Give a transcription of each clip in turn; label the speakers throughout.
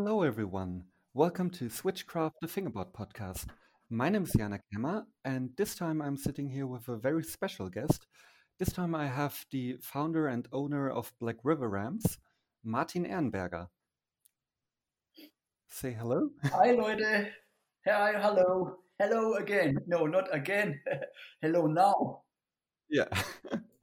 Speaker 1: Hello, everyone. Welcome to Switchcraft, the Fingerboard podcast. My name is Jana Kemmer, and this time I'm sitting here with a very special guest. This time I have the founder and owner of Black River Ramps, Martin Ehrenberger. Say hello.
Speaker 2: Hi, Leute. Hi, hello. Hello again. No, not again. hello now.
Speaker 1: Yeah.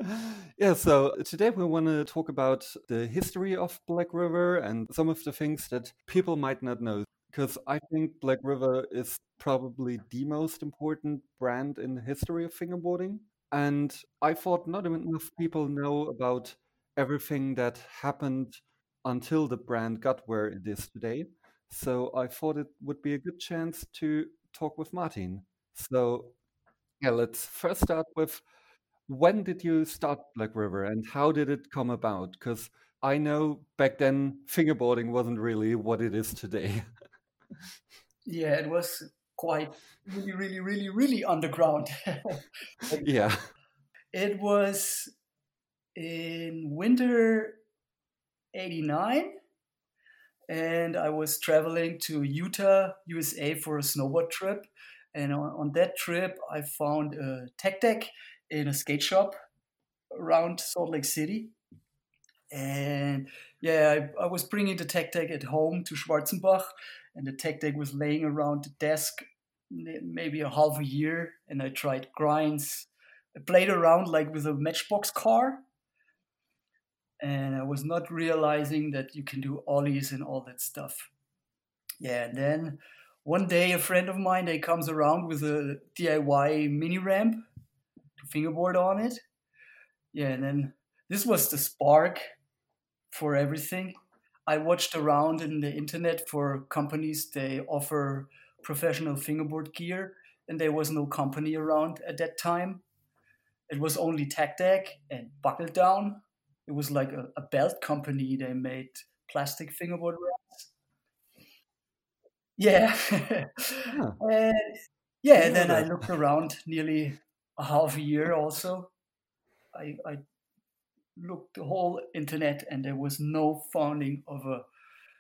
Speaker 1: yeah, so uh, today we want to talk about the history of Black River and some of the things that people might not know. Because I think Black River is probably the most important brand in the history of fingerboarding. And I thought not enough people know about everything that happened until the brand got where it is today. So I thought it would be a good chance to talk with Martin. So, yeah, let's first start with when did you start Black River and how did it come about? Because I know back then fingerboarding wasn't really what it is today.
Speaker 2: yeah, it was quite really, really, really, really underground.
Speaker 1: yeah.
Speaker 2: It was in winter 89 and I was traveling to Utah, USA for a snowboard trip. And on, on that trip, I found a tech deck in a skate shop around Salt Lake City. And yeah, I, I was bringing the tech deck at home to Schwarzenbach, and the tech deck was laying around the desk maybe a half a year. And I tried grinds. I played around like with a matchbox car. And I was not realizing that you can do ollies and all that stuff. Yeah, and then one day a friend of mine they comes around with a DIY mini ramp fingerboard on it. Yeah, and then this was the spark for everything. I watched around in the internet for companies they offer professional fingerboard gear, and there was no company around at that time. It was only Tech Deck and Buckle Down. It was like a, a belt company. They made plastic fingerboard ramps. Yeah. and yeah, then I looked around nearly a half a year also. I, I looked the whole internet and there was no founding of a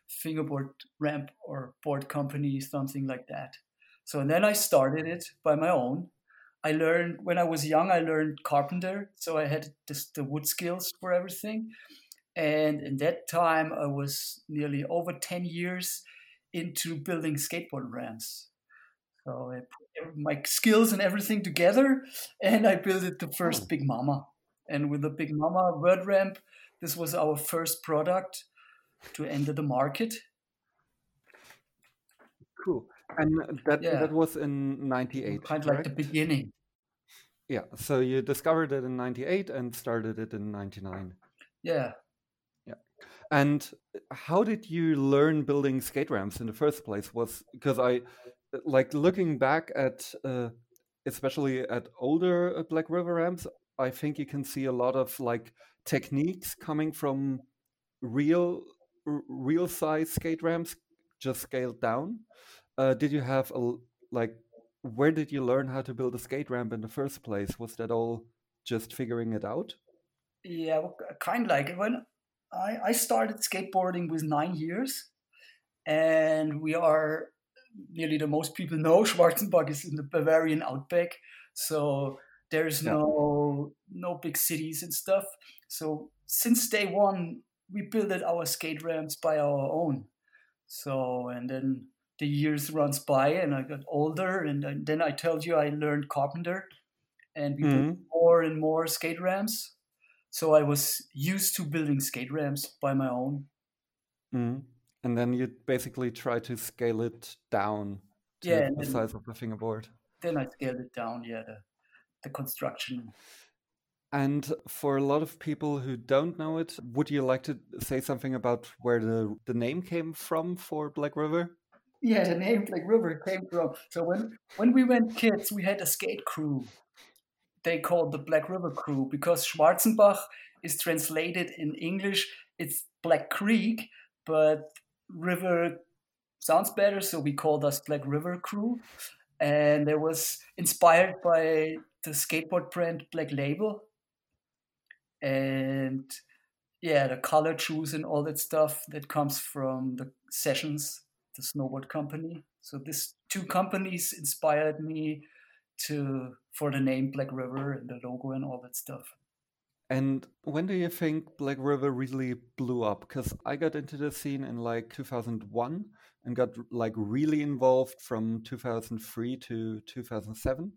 Speaker 2: fingerboard ramp or board company, something like that. So then I started it by my own. I learned when I was young, I learned carpenter, so I had the wood skills for everything. And in that time, I was nearly over 10 years into building skateboard ramps. So I put my skills and everything together, and I built it the first oh. Big Mama. And with the Big Mama word ramp, this was our first product to enter the market.
Speaker 1: Cool. And that yeah. that was in '98.
Speaker 2: Kind of like the beginning.
Speaker 1: Yeah. So you discovered it in '98 and started it in '99.
Speaker 2: Yeah.
Speaker 1: Yeah. And how did you learn building skate ramps in the first place? Was because I like looking back at uh, especially at older uh, Black River ramps, I think you can see a lot of like techniques coming from real real size skate ramps just scaled down. Uh, did you have a like where did you learn how to build a skate ramp in the first place? Was that all just figuring it out?
Speaker 2: Yeah, well, kind of like when I, I started skateboarding with nine years, and we are nearly the most people know, Schwarzenbach is in the Bavarian outback. So there's yeah. no no big cities and stuff. So since day one, we built our skate ramps by our own. So and then the years runs by, and I got older, and then I told you I learned carpenter, and we mm-hmm. built more and more skate ramps. So I was used to building skate ramps by my own.
Speaker 1: Mm-hmm and then you basically try to scale it down to yeah, the size of the fingerboard.
Speaker 2: Then I scaled it down, yeah, the, the construction.
Speaker 1: And for a lot of people who don't know it, would you like to say something about where the, the name came from for Black River?
Speaker 2: Yeah, the name Black River came from. So when when we went kids, we had a skate crew. They called the Black River Crew because Schwarzenbach is translated in English. It's Black Creek, but river sounds better, so we called us Black River Crew. And it was inspired by the skateboard brand Black Label. And yeah, the color choose and all that stuff that comes from the Sessions, the snowboard company. So these two companies inspired me to for the name Black River and the logo and all that stuff.
Speaker 1: And when do you think Black River really blew up? Because I got into the scene in like 2001 and got like really involved from 2003 to 2007.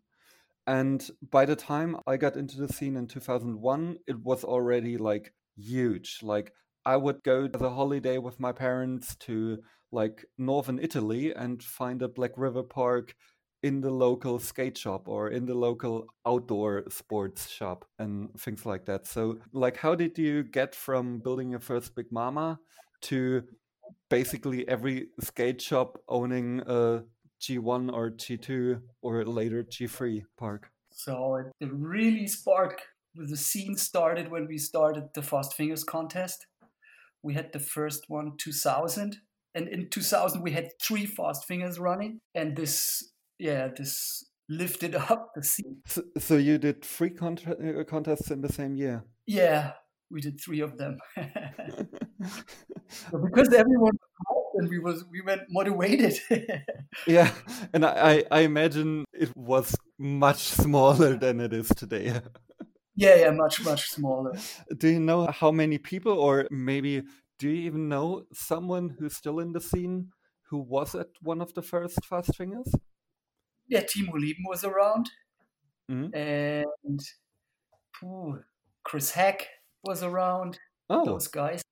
Speaker 1: And by the time I got into the scene in 2001, it was already like huge. Like I would go as a holiday with my parents to like northern Italy and find a Black River Park in the local skate shop or in the local outdoor sports shop and things like that. So, like, how did you get from building your first Big Mama to basically every skate shop owning a G1 or G2 or later G3 park?
Speaker 2: So, it really sparked. The scene started when we started the Fast Fingers contest. We had the first one 2000 and in 2000 we had three fast fingers running and this yeah, this lifted up the scene.
Speaker 1: So, so you did three uh, contests in the same year?
Speaker 2: Yeah, we did three of them. so because everyone and we was we went motivated.
Speaker 1: yeah, and I I imagine it was much smaller than it is today.
Speaker 2: yeah, yeah, much much smaller.
Speaker 1: Do you know how many people, or maybe do you even know someone who's still in the scene who was at one of the first Fast Fingers?
Speaker 2: Yeah, Timo Lieben was around, mm-hmm. and ooh, Chris Heck was around. Oh. Those guys,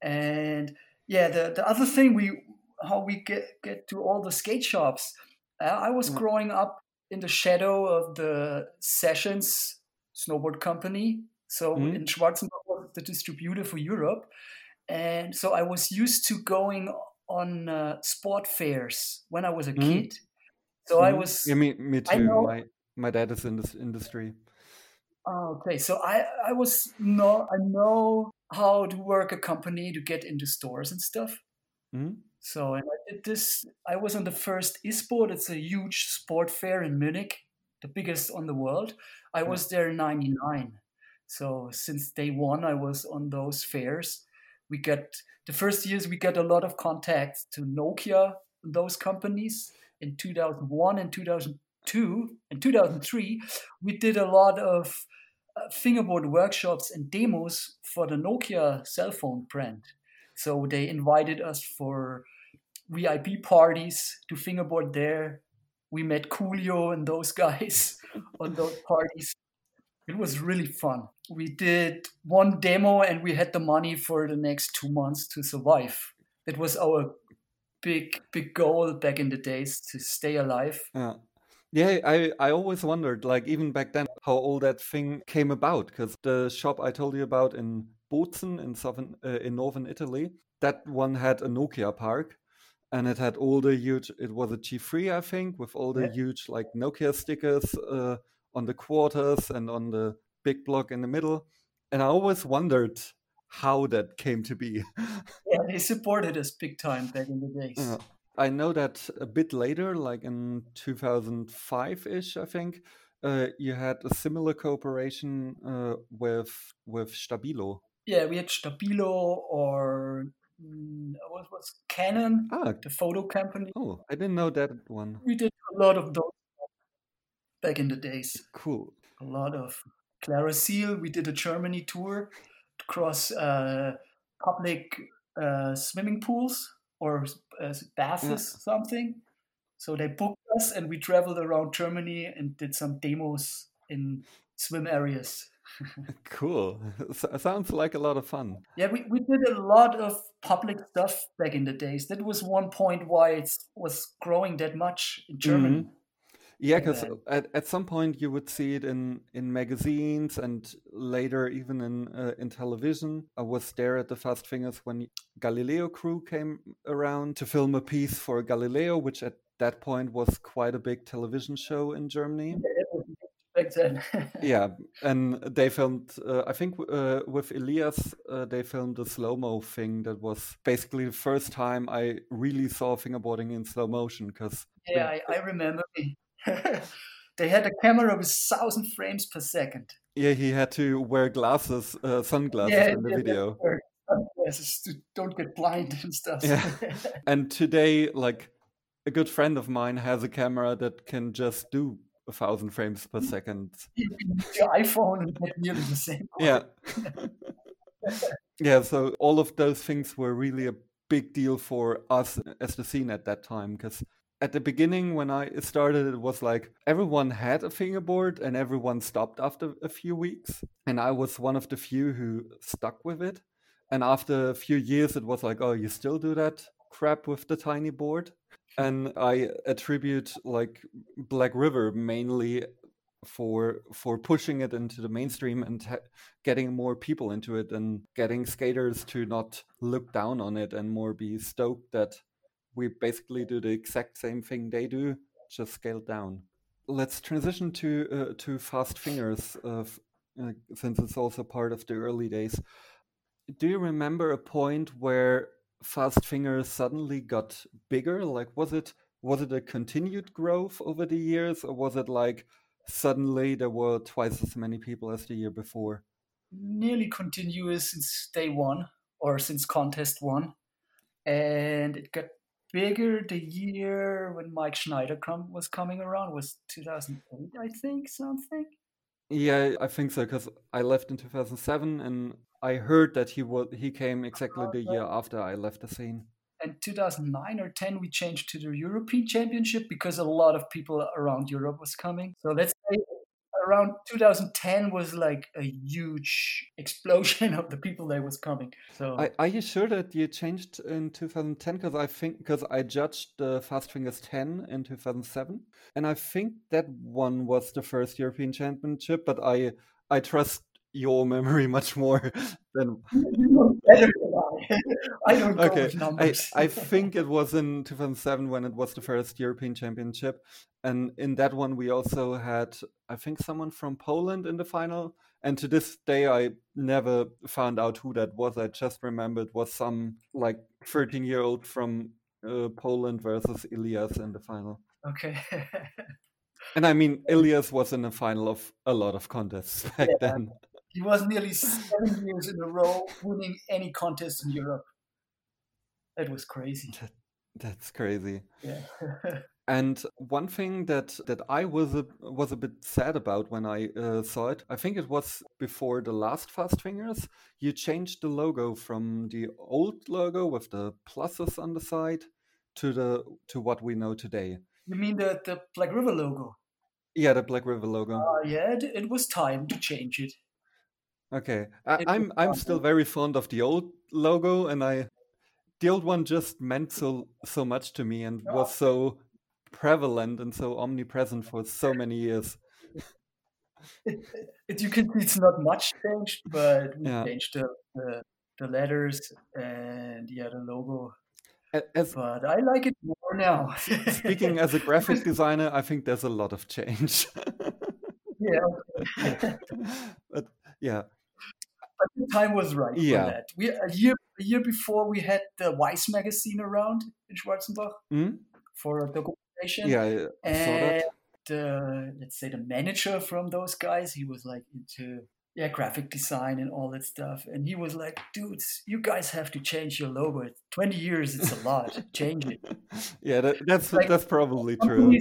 Speaker 2: and yeah, the the other thing we how we get get to all the skate shops. Uh, I was mm-hmm. growing up in the shadow of the Sessions snowboard company. So mm-hmm. in Schwarzenberg was the distributor for Europe, and so I was used to going on uh, sport fairs when I was a mm-hmm. kid. So I mm-hmm. was.
Speaker 1: Yeah, me, me too. My my dad is in this industry.
Speaker 2: Oh, okay, so I I was no I know how to work a company to get into stores and stuff. Mm-hmm. So and I did this. I was on the first ISPO. It's a huge sport fair in Munich, the biggest on the world. I was there in '99. So since day one, I was on those fairs. We got the first years we got a lot of contacts to Nokia, those companies in 2001 and 2002 and 2003, we did a lot of uh, fingerboard workshops and demos for the Nokia cell phone brand. So they invited us for VIP parties to fingerboard there. We met Coolio and those guys on those parties. It was really fun. We did one demo and we had the money for the next two months to survive. That was our big big goal back in the days to stay alive.
Speaker 1: Yeah. Yeah, I, I always wondered, like even back then, how all that thing came about. Because the shop I told you about in Bozen in southern uh, in northern Italy, that one had a Nokia park, and it had all the huge. It was a G3, I think, with all the yeah. huge like Nokia stickers uh, on the quarters and on the big block in the middle. And I always wondered how that came to be.
Speaker 2: yeah, they supported us big time back in the days. Uh,
Speaker 1: I know that a bit later, like in 2005 ish, I think, uh, you had a similar cooperation uh, with with Stabilo.
Speaker 2: Yeah, we had Stabilo or mm, what was Canon, ah. the photo company.
Speaker 1: Oh, I didn't know that one.
Speaker 2: We did a lot of those back in the days.
Speaker 1: Cool.
Speaker 2: A lot of Clearasil. We did a Germany tour across uh, public uh, swimming pools or uh, baths, yeah. something. So they booked us, and we traveled around Germany and did some demos in swim areas.
Speaker 1: cool. sounds like a lot of fun.
Speaker 2: Yeah, we, we did a lot of public stuff back in the days. That was one point why it was growing that much in Germany. Mm-hmm.
Speaker 1: Yeah, because at, at some point you would see it in, in magazines and later even in uh, in television. I was there at the Fast Fingers when Galileo crew came around to film a piece for Galileo, which at that point was quite a big television show in Germany. yeah, and they filmed. Uh, I think uh, with Elias, uh, they filmed a slow mo thing that was basically the first time I really saw fingerboarding in slow motion. Because
Speaker 2: yeah, I, I remember they had a camera with thousand frames per second.
Speaker 1: Yeah, he had to wear glasses, uh, sunglasses yeah, in the yeah, video.
Speaker 2: glasses to don't get blind and stuff.
Speaker 1: Yeah. and today, like a good friend of mine has a camera that can just do a thousand frames per second.
Speaker 2: Your iPhone and get nearly the same.
Speaker 1: Yeah. yeah. So all of those things were really a big deal for us as the scene at that time because at the beginning when I started, it was like everyone had a fingerboard and everyone stopped after a few weeks. And I was one of the few who stuck with it. And after a few years, it was like, oh, you still do that crap with the tiny board? And I attribute like Black River mainly for for pushing it into the mainstream and ha- getting more people into it and getting skaters to not look down on it and more be stoked that we basically do the exact same thing they do, just scaled down. Let's transition to uh, to Fast Fingers, uh, since it's also part of the early days. Do you remember a point where Fast Fingers suddenly got bigger? Like, was it was it a continued growth over the years, or was it like suddenly there were twice as many people as the year before?
Speaker 2: Nearly continuous since day one or since contest one, and it got bigger the year when Mike Schneider com- was coming around was 2008, I think, something.
Speaker 1: Yeah, I think so because I left in 2007 and I heard that he was he came exactly the year after I left the scene.
Speaker 2: And 2009 or 10 we changed to the European Championship because a lot of people around Europe was coming. So let's say around 2010 was like a huge explosion of the people that was coming. So
Speaker 1: are, are you sure that you changed in 2010? Because I think because I judged the Fast Fingers 10 in 2007, and I think that one was the first European Championship. But I I trust your memory much more than
Speaker 2: better I don't know
Speaker 1: okay. I, I think it was in 2007 when it was the first European Championship, and in that one we also had I think someone from Poland in the final. And to this day, I never found out who that was. I just remembered was some like 13 year old from uh, Poland versus Ilias in the final.
Speaker 2: Okay.
Speaker 1: and I mean, Ilias was in the final of a lot of contests back yeah. then.
Speaker 2: He was nearly seven years in a row winning any contest in Europe. That was crazy.
Speaker 1: That, that's crazy.
Speaker 2: Yeah.
Speaker 1: and one thing that that I was a was a bit sad about when I uh, saw it, I think it was before the last Fast Fingers. You changed the logo from the old logo with the pluses on the side to the to what we know today.
Speaker 2: You mean the the Black River logo?
Speaker 1: Yeah, the Black River logo.
Speaker 2: Uh, yeah, it, it was time to change it.
Speaker 1: Okay, I, I'm I'm still very fond of the old logo, and I the old one just meant so so much to me and was oh. so prevalent and so omnipresent for so many years.
Speaker 2: It, it, you can see it's not much changed, but we
Speaker 1: Yeah.
Speaker 2: changed the, the the letters and yeah the logo.
Speaker 1: As
Speaker 2: But I like it more now.
Speaker 1: speaking as a graphic designer, I think there's a lot of change.
Speaker 2: yeah,
Speaker 1: but yeah,
Speaker 2: but the time was right
Speaker 1: Yeah.
Speaker 2: for that. We a year a year before we had the Vice magazine around in Schwarzenbach
Speaker 1: Hmm?
Speaker 2: for the documentation.
Speaker 1: yeah, I
Speaker 2: and
Speaker 1: that.
Speaker 2: the let's say the manager from those guys he was like into yeah graphic design and all that stuff. And he was like dudes you guys have to change your logo. 20 years it's a lot. Change it.
Speaker 1: Yeah, that, that's
Speaker 2: Like,
Speaker 1: that's probably true.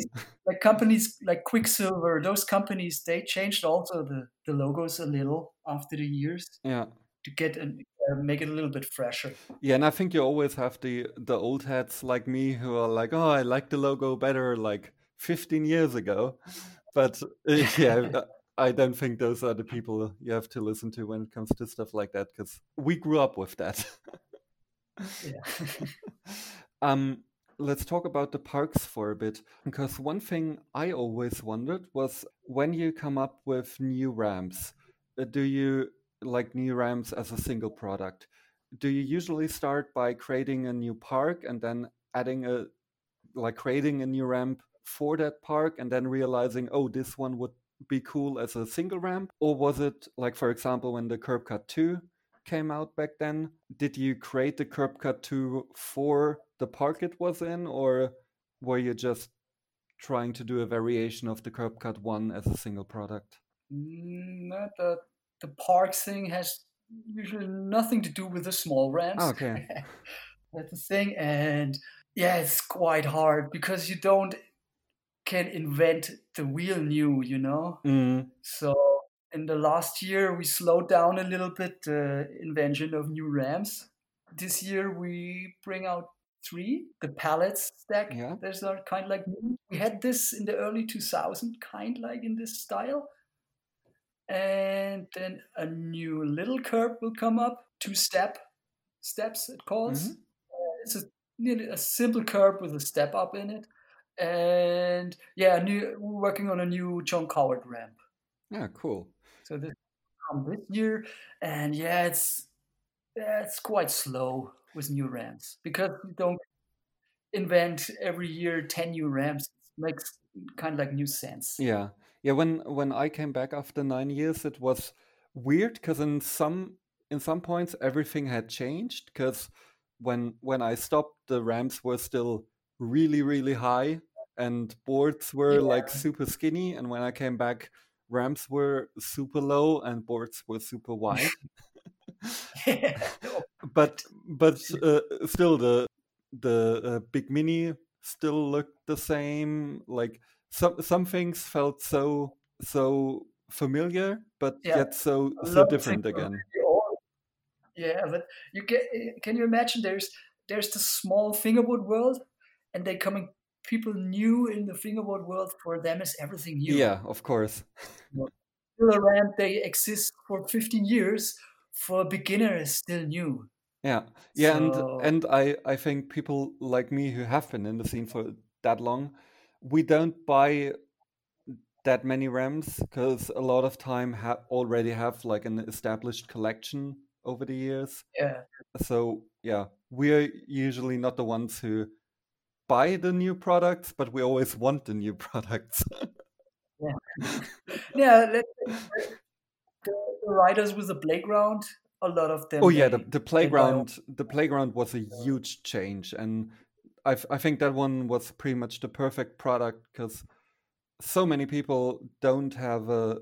Speaker 2: like companies like Quiksilver those companies they changed also the, the logos a little after the years
Speaker 1: Yeah.
Speaker 2: to get and uh, make it a little bit fresher.
Speaker 1: Yeah, and I think you always have the the old heads like me who are like, "Oh, I like the logo better like 15 years ago," but yeah, I don't think those are the people you have to listen to when it comes to stuff like that because we grew up with that. um, let's talk about the parks for a bit because one thing I always wondered was when you come up with new ramps, uh, do you like new ramps as a single product? Do you usually start by creating a new park and then adding a like creating a new ramp for that park and then realizing, oh, this one would be cool as a single ramp? Or was it like, for example, when the Curb Cut 2 came out back then, did you create the Curb Cut 2 for the park it was in, or were you just trying to do a variation of the Curb Cut 1 as a single product?
Speaker 2: Mm, no, the the parks thing has usually nothing to do with the small ramps.
Speaker 1: Okay.
Speaker 2: That's the thing, and yeah, it's quite hard because you don't can invent the wheel new, you know.
Speaker 1: Mm.
Speaker 2: So in the last year, we slowed down a little bit the invention of new ramps. This year, we bring out three, the pallets stack.
Speaker 1: Yeah.
Speaker 2: There's are kind of like we had this in the early 2000, kind like in this style. And then a new little curb will come up, two step steps it calls.
Speaker 1: Mhm.
Speaker 2: It's a nearly a simple curb with a step up in it. And yeah, new, we're working on a new John Coward ramp.
Speaker 1: Yeah, cool.
Speaker 2: So this this year, and yeah, it's yeah, it's quite slow with new ramps because we don't invent every year ten new ramps. It makes kind of like new sense.
Speaker 1: Yeah. Yeah, when when I came back after nine years, it was weird because in some in some points everything had changed. Because when when I stopped, the ramps were still really really high, and boards were like super skinny. And when I came back, ramps were super low and boards were super wide. But but uh, still the the uh, big mini still looked the same like some some things felt so so familiar but
Speaker 2: Yeah.
Speaker 1: yet so so different again.
Speaker 2: Yeah, but you get can you imagine there's there's the small fingerboard world, and they coming people new in the fingerboard world. For them, is everything new.
Speaker 1: yeah of course
Speaker 2: Still around, they exist for 15 years. For a beginner, is still new.
Speaker 1: yeah yeah and and i i think people like me who have been in the scene for that long we don't buy that many rams because a lot of time ha- already have like an established collection over the years
Speaker 2: yeah,
Speaker 1: so yeah we're usually not the ones who buy the new products but we always want the new products
Speaker 2: yeah. Let's say the, the riders with the playground, a lot of them.
Speaker 1: oh yeah the,
Speaker 2: they,
Speaker 1: the playground the playground was a huge change and I think that one was pretty much the perfect product because so many people don't have a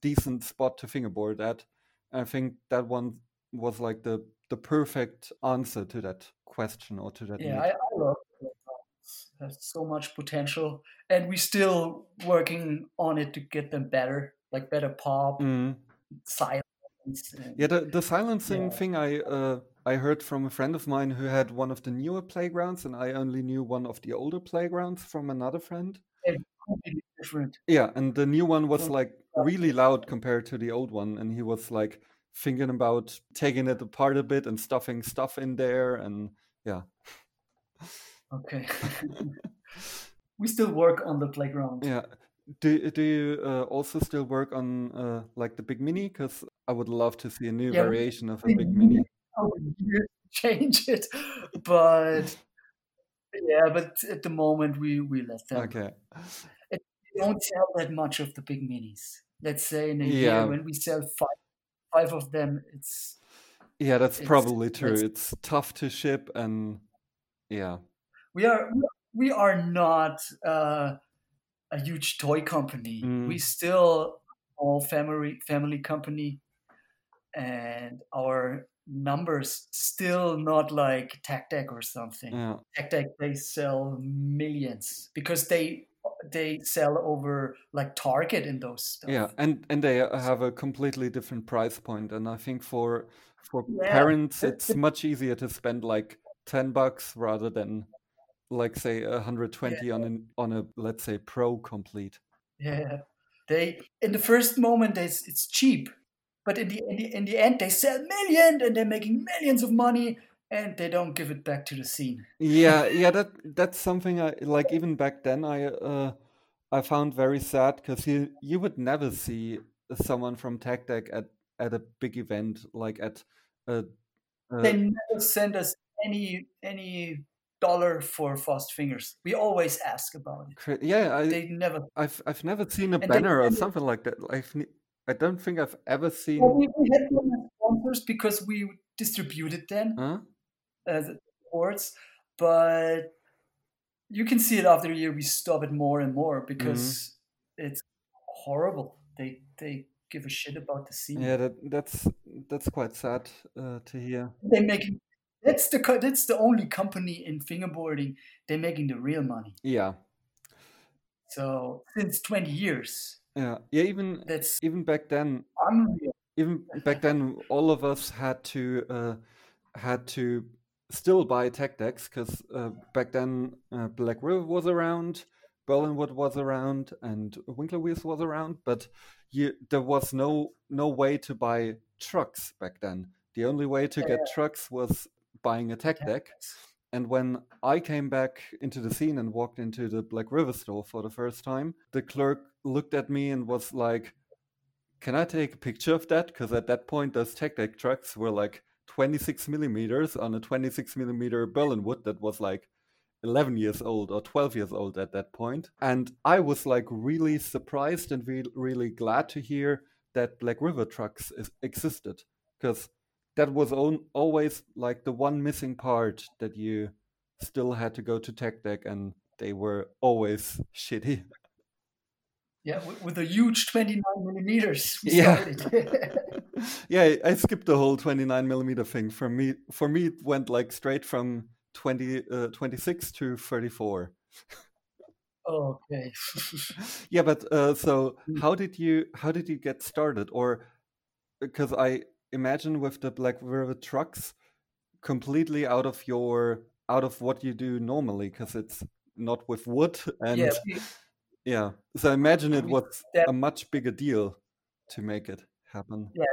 Speaker 1: decent spot to fingerboard at i think that one was like the the perfect answer to that question or to that
Speaker 2: Yeah, I, I love There's so much potential, and we're still working on it to get them better, like better pop,
Speaker 1: Mm.
Speaker 2: silence. And,
Speaker 1: Yeah, the, the silencing
Speaker 2: Yeah.
Speaker 1: thing I uh, I heard from a friend of mine who had one of the newer playgrounds, and I only knew one of the older playgrounds from another friend.
Speaker 2: different.
Speaker 1: Yeah, and the new one was like really loud compared to the old one, and he was like thinking about taking it apart a bit and stuffing stuff in there, and yeah,
Speaker 2: Okay. we still work on the playground.
Speaker 1: yeah. Do do you uh, also still work on uh, like the big mini? Because I would love to see a new
Speaker 2: Yeah,
Speaker 1: variation of a big mini.
Speaker 2: change it, but yeah, but at the moment we we let them.
Speaker 1: Okay.
Speaker 2: It, we don't sell that much of the big minis. Let's say in a year when we sell five five of them, it's
Speaker 1: yeah, that's
Speaker 2: it's
Speaker 1: probably true.
Speaker 2: that's
Speaker 1: It's tough to ship, and yeah.
Speaker 2: We are we are not uh, a huge toy company. We
Speaker 1: Mm.
Speaker 2: still all family family company, and our numbers still not like Deck or something.
Speaker 1: Yeah.
Speaker 2: Deck they sell millions because they they sell over like Target and those
Speaker 1: Yeah, and and they have a completely different price point, and I think for for
Speaker 2: yeah,
Speaker 1: parents, it's much easier to spend like ten bucks rather than like say a
Speaker 2: yeah,
Speaker 1: hundred twenty on an on a let's say pro complete.
Speaker 2: yeah. They in the first moment it's it's cheap, but in the in the, in the end they sell millions and they're making millions of money and they don't give it back to the scene.
Speaker 1: Yeah, yeah, that that's something I like. Even back then, I uh I found very sad because you you would never see someone from Tech Deck at at a big event like at a,
Speaker 2: They never send us any any dollar for fast fingers. We always ask about it.
Speaker 1: yeah. I
Speaker 2: They never
Speaker 1: I've I've never seen a
Speaker 2: and they
Speaker 1: banner or something like that. I've I don't think I've ever
Speaker 2: Well,
Speaker 1: seen.
Speaker 2: we, we had them as sponsors because we distributed them
Speaker 1: Huh?
Speaker 2: as boards, but you can see it after a year. We stop it more and more
Speaker 1: hmm
Speaker 2: because it's horrible. They they give a shit about the scene.
Speaker 1: Yeah, that, that's that's quite sad uh, to hear.
Speaker 2: They're making that's the that's the only company in fingerboarding they're making the real money.
Speaker 1: Yeah.
Speaker 2: So since twenty years.
Speaker 1: Yeah, yeah. Even
Speaker 2: that's
Speaker 1: even back then.
Speaker 2: Unreal.
Speaker 1: Even back then, all of us had to uh, had to still buy tech decks because uh, back then uh, Black River was around, Berlinwood was around, and Winkler Wheels was around, but you, there was no no way to buy trucks back then. The only way to get trucks was buying a tech deck. And when I came back into the scene and walked into the Black River store for the first time, the clerk looked at me and was like, Can I take a picture of that? Because at that point, those tech deck trucks were like 26 millimeters on a 26 millimeter Berlinwood that was like 11 years old or 12 years old at that point. And I was like really surprised and re- really glad to hear that Black River trucks is- existed because that was on, always like the one missing part that you still had to go to tech deck and they were always shitty.
Speaker 2: Yeah, with, with a huge 29 millimeters.
Speaker 1: yeah. yeah, I skipped the whole 29 millimeter thing. For me, for me, it went like straight from 20, uh, 26 to 34.
Speaker 2: okay.
Speaker 1: yeah, but uh, so hmm. how did you how did you get started? Or because I imagine with the Black River trucks, completely out of your out of what you do normally, because it's not with wood and yeah. Yeah. So I imagine it was a much bigger deal to make it happen.
Speaker 2: Yeah,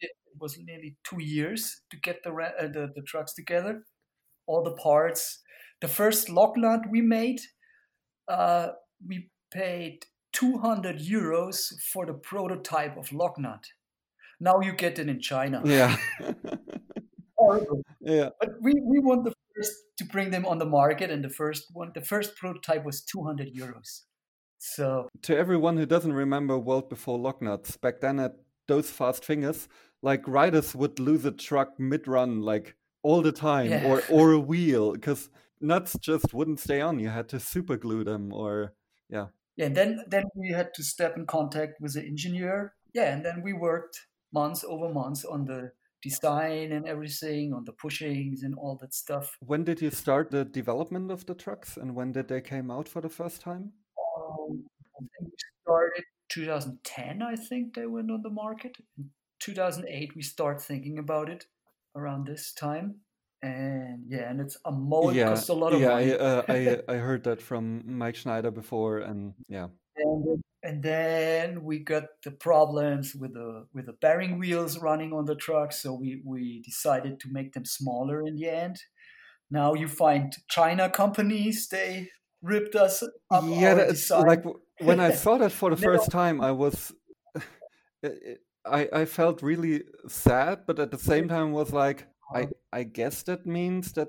Speaker 2: it was nearly two years to get the uh, the, the trucks together all the parts. The first lock nut we made, uh, we paid 200 euros for the prototype of lock nut. Now you get it in China.
Speaker 1: Yeah.
Speaker 2: Horrible.
Speaker 1: Yeah.
Speaker 2: But we, we want the first to bring them on the market, and the first one, the first prototype was 200 euros. So
Speaker 1: to everyone who doesn't remember World Before Lock Nuts, back then at those fast fingers, like riders would lose a truck mid run, like all the time yeah. or or a wheel because nuts just wouldn't stay on you had to super glue them or yeah
Speaker 2: yeah and then then we had to step in contact with the engineer yeah and then we worked months over months on the design and everything on the bushings and all that stuff.
Speaker 1: When did you start the development of the trucks and when did they came out for the first time?
Speaker 2: Um, I think we started 2010 i think they went on the market. In 2008 we start thinking about it around this time. And yeah and it's a mold
Speaker 1: yeah,
Speaker 2: costs a lot of
Speaker 1: yeah,
Speaker 2: money.
Speaker 1: I, uh, I I heard that from Mike Schneider before and yeah.
Speaker 2: And, and then we got the problems with the with the bearing wheels running on the truck so we we decided to make them smaller in the end now you find China companies they ripped us up
Speaker 1: yeah that's like when I saw that for the first time I was I, I felt really sad, but at the same time was like, I, uh-huh. I guess that means that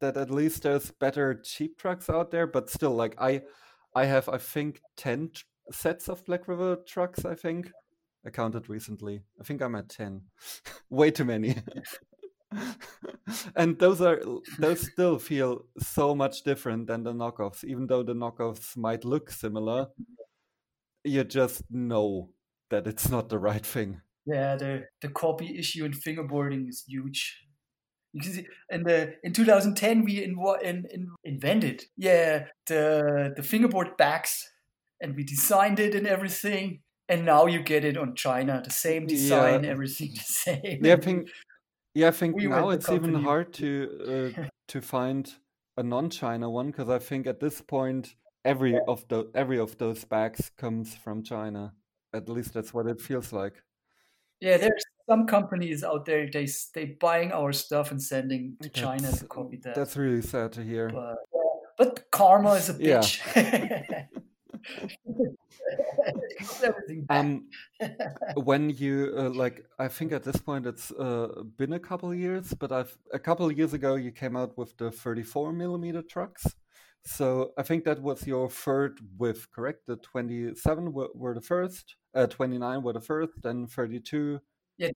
Speaker 1: that at least there's better cheap trucks out there, but still, like I I have I think ten sets of Black River trucks. I think I counted recently. I think I'm at ten. Way too many. and those are those still feel so much different than the knockoffs, even though the knockoffs might look similar. You just know that it's not the right thing.
Speaker 2: Yeah, the the copy issue in fingerboarding is huge. You can see, and the in 2010 we in, in, in, invented yeah the the fingerboard backs, and we designed it and everything. And now you get it on China, the same design, yeah. everything the same.
Speaker 1: Yeah, I think yeah, I think we now it's even hard to uh, to find a non-China one because I think at this point every of the every of those bags comes from China. At least that's what it feels like.
Speaker 2: Yeah, there's some companies out there they they buying our stuff and sending to China to copy that.
Speaker 1: That's really sad to hear.
Speaker 2: But, but karma is a bitch.
Speaker 1: Yeah. um, when you uh, like, I think at this point it's uh, been a couple years, but I've a couple years ago you came out with the 34 millimeter trucks. So I think that was your third with correct? The 27 were, were the first, uh, 29 were the first, then 32.
Speaker 2: Yeah,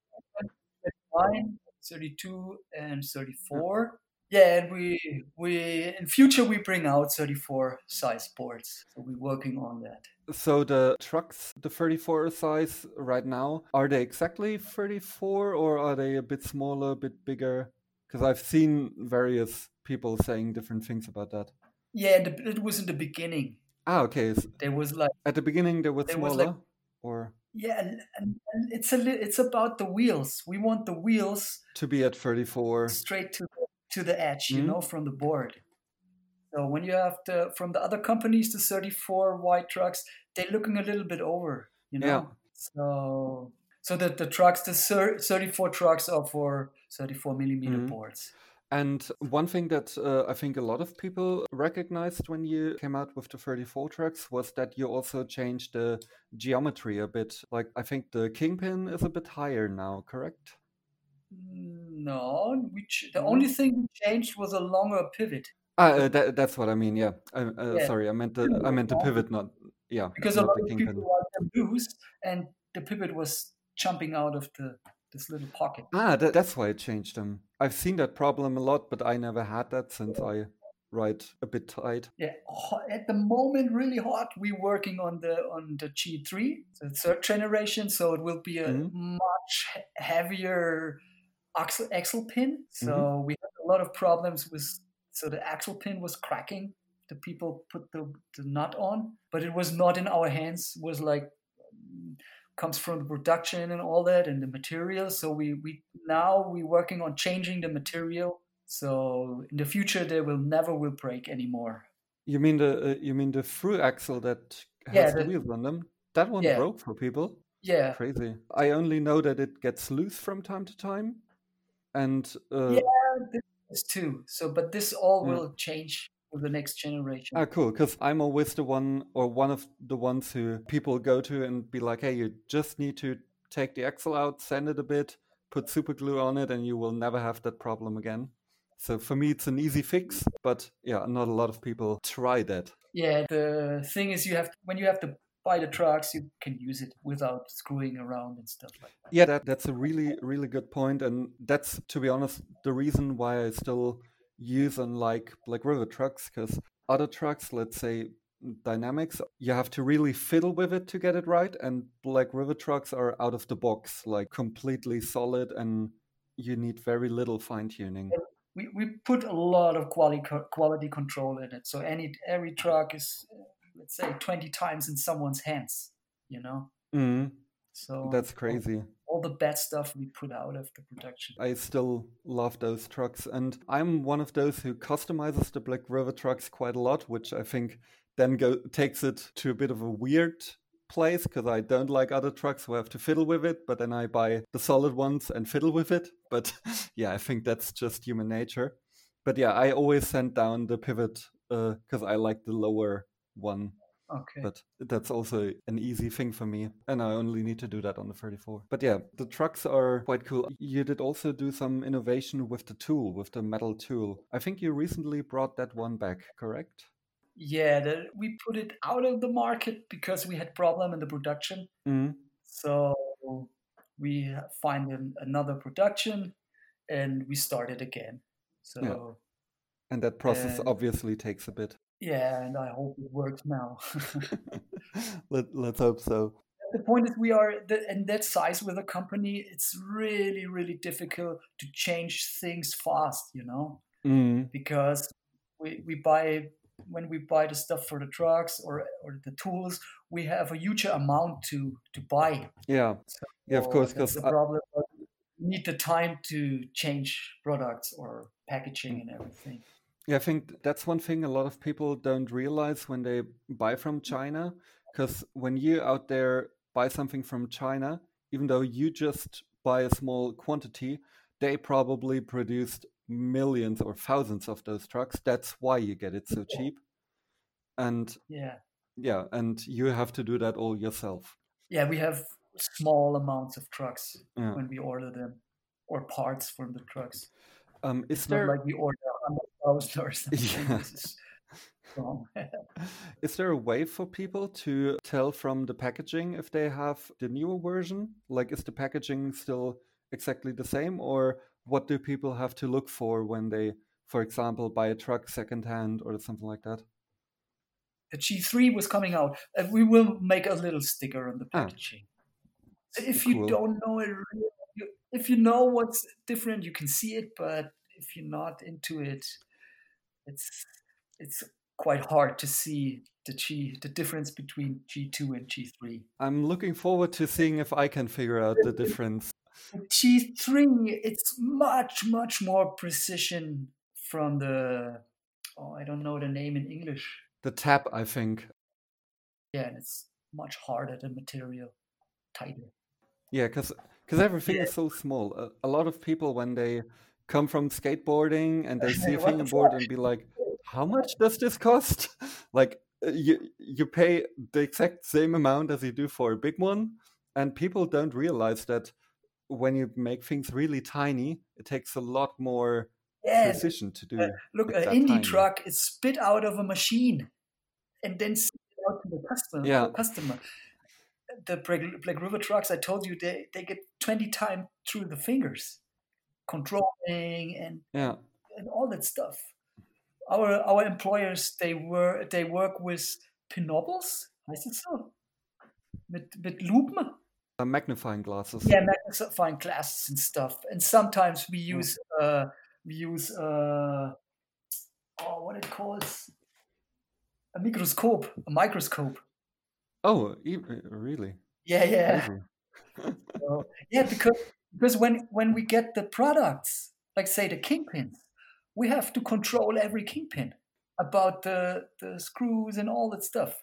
Speaker 2: 29, 32, and 34. Yeah, and we we in future we bring out 34 size boards. So we're working on that.
Speaker 1: So the trucks, the 34 size right now, are they exactly 34 or are they a bit smaller, a bit bigger? Because I've seen various people saying different things about that.
Speaker 2: Yeah, the, it was in the beginning.
Speaker 1: Ah, okay.
Speaker 2: There was like
Speaker 1: at the beginning there was
Speaker 2: there
Speaker 1: smaller,
Speaker 2: was like,
Speaker 1: or
Speaker 2: yeah, and, and, and it's a li- it's about the wheels. We want the wheels
Speaker 1: to be at 34.
Speaker 2: straight to to the edge, you
Speaker 1: Mhm.
Speaker 2: know, from the board. So when you have the from the other companies, the 34 wide trucks, they're looking a little bit over, you know.
Speaker 1: Yeah.
Speaker 2: So so that the trucks, the 34 trucks are for 34 millimeter
Speaker 1: Mhm.
Speaker 2: boards.
Speaker 1: And one thing that uh, I think a lot of people recognized when you came out with the 34 tracks was that you also changed the geometry a bit. Like, I think the kingpin is a bit higher now, correct?
Speaker 2: No, which the only thing we changed was a longer pivot
Speaker 1: Ah, uh, that, that's what I mean. Yeah. I, uh,
Speaker 2: Yeah.
Speaker 1: Sorry, I meant the I meant the pivot, not yeah,
Speaker 2: because a lot
Speaker 1: the
Speaker 2: of
Speaker 1: kingpin.
Speaker 2: people want them loose, and the pivot was jumping out of the this little pocket.
Speaker 1: Ah, that, that's why I changed them. I've seen that problem a lot, but I never had that since I ride a bit tight.
Speaker 2: Yeah, at the moment, really hot. We're working on the on the G3, the third generation, so it will be a
Speaker 1: Mhm.
Speaker 2: much heavier axle axle pin. So
Speaker 1: Mm-hmm.
Speaker 2: we had a lot of problems with. So the axle pin was cracking. The people put the, the nut on, but it was not in our hands. It was like mm, comes from the production and all that and the material. So we we now we're working on changing the material. So in the future, they will never will break anymore.
Speaker 1: You mean the uh, you mean the through axle that has
Speaker 2: Yeah,
Speaker 1: the wheels on them? That one
Speaker 2: Yeah.
Speaker 1: broke for people.
Speaker 2: Yeah,
Speaker 1: Crazy. I only know that it gets loose from time to time, and uh,
Speaker 2: Yeah. this is too. So, but this all
Speaker 1: Yeah.
Speaker 2: will change the next generation.
Speaker 1: ah, cool. Because I'm always the one or one of the ones who people go to and be like, "Hey, you just need to take the axle out, sand it a bit, put super glue on it, and you will never have that problem again." So for me, it's an easy fix, but yeah, not a lot of people try that.
Speaker 2: yeah, the thing is, you have when you have to buy the trucks, you can use it without screwing around and stuff like that.
Speaker 1: Yeah, that, that's a really, really good point, and that's to be honest the reason why I still use and like Black River trucks because other trucks, let's say Dynamics, you have to really fiddle with it to get it right, and Black River trucks are out of the box, like completely solid, and you need very little fine tuning.
Speaker 2: We, we put a lot of quality quality control in it. So any every truck is, uh, let's say, twenty times in someone's hands. You know,
Speaker 1: Mm,
Speaker 2: so
Speaker 1: that's crazy.
Speaker 2: All the bad stuff we put out of the production.
Speaker 1: I still love those trucks, and I'm one of those who customizes the Black River trucks quite a lot, which I think then go takes it to a bit of a weird place because I don't like other trucks who have to fiddle with it, but then I buy the solid ones and fiddle with it. But yeah, I think that's just human nature. But yeah, I always send down the pivot uh, because I like the lower one
Speaker 2: Okay.
Speaker 1: but that's also an easy thing for me and i only need to do that on the 34 but yeah the trucks are quite cool you did also do some innovation with the tool with the metal tool i think you recently brought that one back correct
Speaker 2: Yeah, the, we put it out of the market because we had problem in the production.
Speaker 1: mm
Speaker 2: So we find an, another production and we start it again. So
Speaker 1: Yeah. and that process obviously takes a bit
Speaker 2: and I hope it works now.
Speaker 1: Let, let's hope so
Speaker 2: the point is we are in that size with a company it's really really difficult to change things fast you know
Speaker 1: mm
Speaker 2: because we, we buy when we buy the stuff for the trucks or, or the tools we have a huge amount to to buy
Speaker 1: yeah yeah of course because
Speaker 2: the problem. but we need the time to change products or packaging and everything.
Speaker 1: Yeah, I think that's one thing a lot of people don't realize when they buy from China. Because when you out there buy something from China, even though you just buy a small quantity, they probably produced millions or thousands of those trucks. That's why you get it so cheap. And
Speaker 2: Yeah,
Speaker 1: yeah, and you have to do that all yourself.
Speaker 2: yeah, we have small amounts of trucks
Speaker 1: Yeah.
Speaker 2: when we order them or parts from the trucks.
Speaker 1: Um, is
Speaker 2: It's
Speaker 1: there
Speaker 2: not like we order a hundred thousand or something.
Speaker 1: Yeah.
Speaker 2: Is
Speaker 1: there a way for people to tell from the packaging if they have the newer version? Like, is the packaging still exactly the same, or what do people have to look for when they for example, buy a truck secondhand or something like that?
Speaker 2: The G3 was coming out. Uh, we will make a little sticker on the
Speaker 1: Ah.
Speaker 2: packaging. So if
Speaker 1: Cool.
Speaker 2: you don't know it, if you know what's different, you can see it. But if you're not into it, it's it's quite hard to see the G the difference between G2 and G3.
Speaker 1: I'm looking forward to seeing if I can figure out the difference.
Speaker 2: G3, it's much much more precision from the oh I don't know the name in English.
Speaker 1: The tab, I think.
Speaker 2: Yeah, and it's much harder the material, tighter.
Speaker 1: Yeah, because everything
Speaker 2: Yeah.
Speaker 1: is so small. A, a lot of people, when they come from skateboarding and they see a
Speaker 2: the
Speaker 1: fingerboard and be like, how much does this cost? like, uh, you, you pay the exact same amount as you do for a big one. And people don't realize that when you make things really tiny, it takes a lot more
Speaker 2: Yeah,
Speaker 1: precision to do.
Speaker 2: uh, look, an indie
Speaker 1: tiny.
Speaker 2: truck is spit out of a machine and then sent out to the customer.
Speaker 1: Yeah.
Speaker 2: customer. The Black, Black River trucks, I told you, they, they get 20 times through the fingers, controlling and,
Speaker 1: Yeah.
Speaker 2: and all that stuff. Our our employers, they were they work with Pinobles, heißt es so? Mit, mit Lupen?
Speaker 1: Uh, magnifying glasses.
Speaker 2: Yeah, magnifying glasses and stuff. And sometimes we use uh we use uh oh what it calls a microscope, a microscope.
Speaker 1: Oh, really?
Speaker 2: Yeah, yeah. So, yeah, because because when when we get the products, like say the kingpins, we have to control every kingpin about the the screws and all that stuff.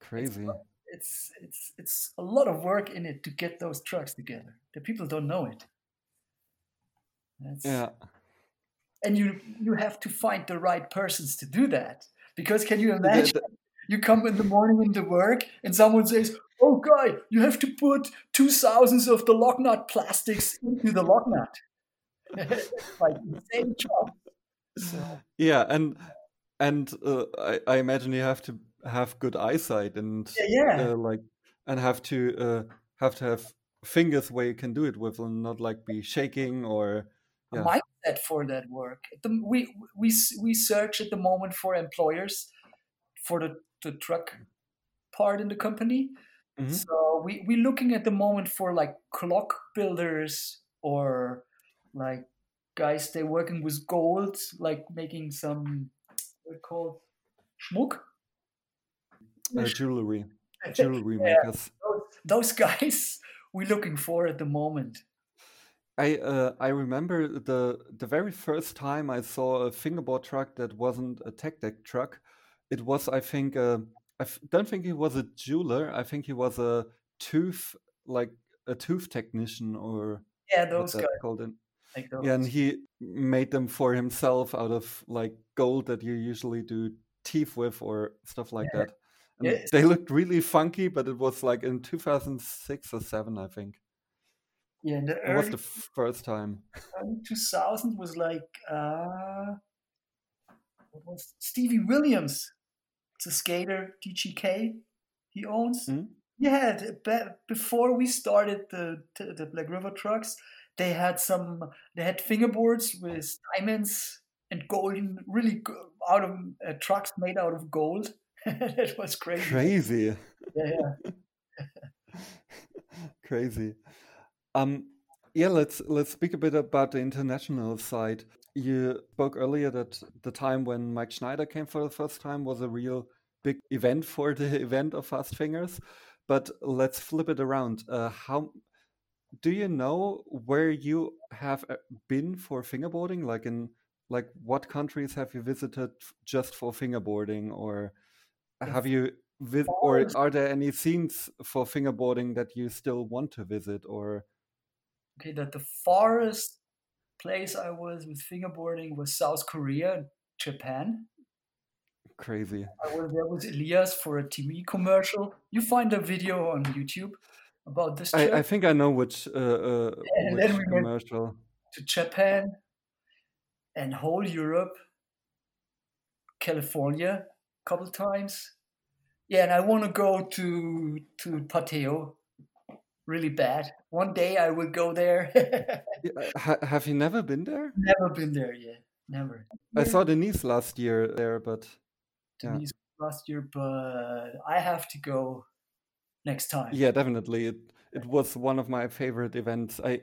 Speaker 1: Crazy.
Speaker 2: It's it's it's a lot of work in it to get those trucks together. The people don't know it. That's,
Speaker 1: Yeah.
Speaker 2: and you you have to find the right persons to do that because can you imagine you come in the morning into work and someone says oh guy you have to put two thousands of the lock nut plastics into the lock nut. Like insane job. So
Speaker 1: yeah and and uh, I, I imagine you have to have good eyesight and
Speaker 2: yeah yeah.
Speaker 1: uh, like and have to uh, have to have fingers where you can do it with and not like be shaking or
Speaker 2: a
Speaker 1: yeah.
Speaker 2: mindset for that work. The, we we we search at the moment for employers for the, the truck part in the company
Speaker 1: Mhm.
Speaker 2: So we we're looking at the moment for like clock builders or like guys they're working with gold, like making some what it called schmuck.
Speaker 1: uh, jewelry jewelry
Speaker 2: Yeah.
Speaker 1: makers
Speaker 2: Those, those guys we're looking for at the moment.
Speaker 1: I uh, I remember the the very first time I saw a fingerboard truck that wasn't a tech deck truck. It was I think uh, I f- don't think he was a jeweler. I think he was a tooth like a tooth technician or
Speaker 2: Yeah, those guys
Speaker 1: called in
Speaker 2: like those.
Speaker 1: Yeah, and he made them for himself out of like gold that you usually do teeth with or stuff like
Speaker 2: Yeah.
Speaker 1: that. And
Speaker 2: Yeah,
Speaker 1: they looked really funky, but it was like in 2006 or 7, I think.
Speaker 2: yeah, the
Speaker 1: It was the first time.
Speaker 2: 2000 was like uh, what was Stevie Williams? It's a skater, DGK. He owns.
Speaker 1: Mhm.
Speaker 2: Yeah, the- be- before we started the the the Black River trucks, they had some. They had fingerboards with diamonds and golden, really out of uh, trucks made out of gold. that was crazy.
Speaker 1: Crazy.
Speaker 2: Yeah, yeah.
Speaker 1: Crazy. Um yeah, let's let's speak a bit about the international side. You spoke earlier that the time when Mike Schneider came for the first time was a real big event for the event of Fast Fingers. But let's flip it around. Uh, how do you know where you have uh, been for fingerboarding? Like in like what countries have you visited just for fingerboarding, or have you vis- or are there any scenes for fingerboarding that you still want to visit? Or
Speaker 2: Okay, that the farthest place I was with fingerboarding was South Korea, and Japan.
Speaker 1: crazy?
Speaker 2: I was there with Elias for a TV commercial. You find a video on YouTube about this trip
Speaker 1: I, I think I know which uh, uh,
Speaker 2: And
Speaker 1: which
Speaker 2: then we went-
Speaker 1: commercial.
Speaker 2: to Japan and whole Europe, California, a couple times. Yeah, and I want to go to to Pateo really bad. One day I would go there.
Speaker 1: Uh, ha- have you never been there?
Speaker 2: Never been there yet. never.
Speaker 1: I saw Denise last year there, but
Speaker 2: Denise yeah. last year, but I have to go next time.
Speaker 1: Yeah, definitely. It it was one of my favorite events. I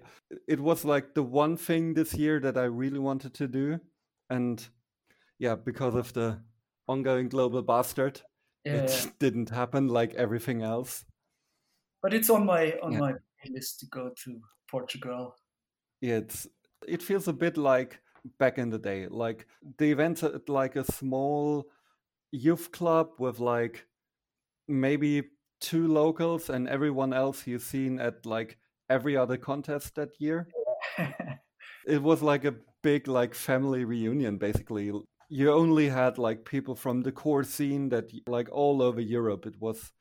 Speaker 1: it was like the one thing this year that I really wanted to do, and yeah, because of the ongoing global bastard, yeah. it didn't happen like everything else.
Speaker 2: But it's on my on yeah. my list to go to Portugal.
Speaker 1: Yeah, it's it feels a bit like back in the day, like the events at like a small youth club with like maybe two locals and everyone else you've seen at like every other contest that year. it was like a big like family reunion basically. You only had like people from the core scene that like all over Europe. It was.